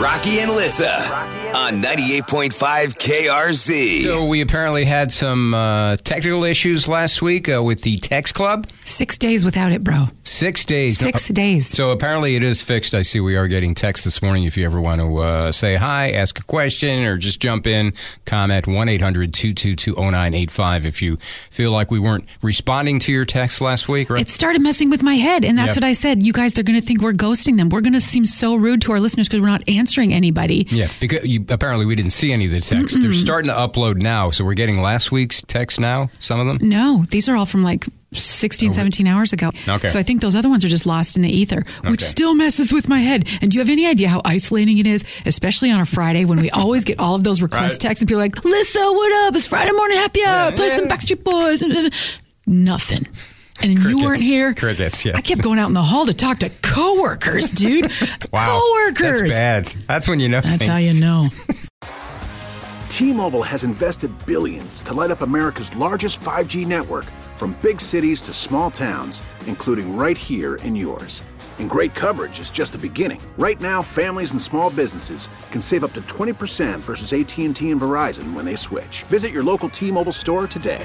Rocky and Lissa on 98.5 KRZ. So we apparently had some uh, technical issues last week uh, with the text club. Six days without it, bro. Six days. Six days. So apparently it is fixed. I see we are getting text this morning. If you ever want to uh, say hi, ask a question, or just jump in, comment 1 800 222 0985 if you feel like we weren't responding to your text last week. Right? It started messing with my head, and that's Yep. what I said. You guys, they're going to think we're ghosting them. We're going to seem so rude to our listeners because we're not answering anybody. yeah, because you, apparently we didn't see any of the text. They're starting to upload now, so we're getting last week's text now. Some of them. No, these are all from like 16, 17 hours ago. Okay. So I think those other ones are just lost in the ether, which Okay. still messes with my head. And do you have any idea how isolating it is, especially on a Friday when we always get all of those request Right. texts and people are like, Lissa, what up? It's Friday morning. Happy hour. Play some Backstreet Boys. Nothing. And then you weren't here. Crickets, yes. I kept going out in the hall to talk to coworkers, dude. Wow, Coworkers. That's bad. That's when you know. That's things. how you know. T-Mobile has invested billions to light up America's largest 5G network from big cities to small towns, including right here in yours. And great coverage is just the beginning. Right now, families and small businesses can save up to 20% versus AT&T and Verizon when they switch. Visit your local T-Mobile store today.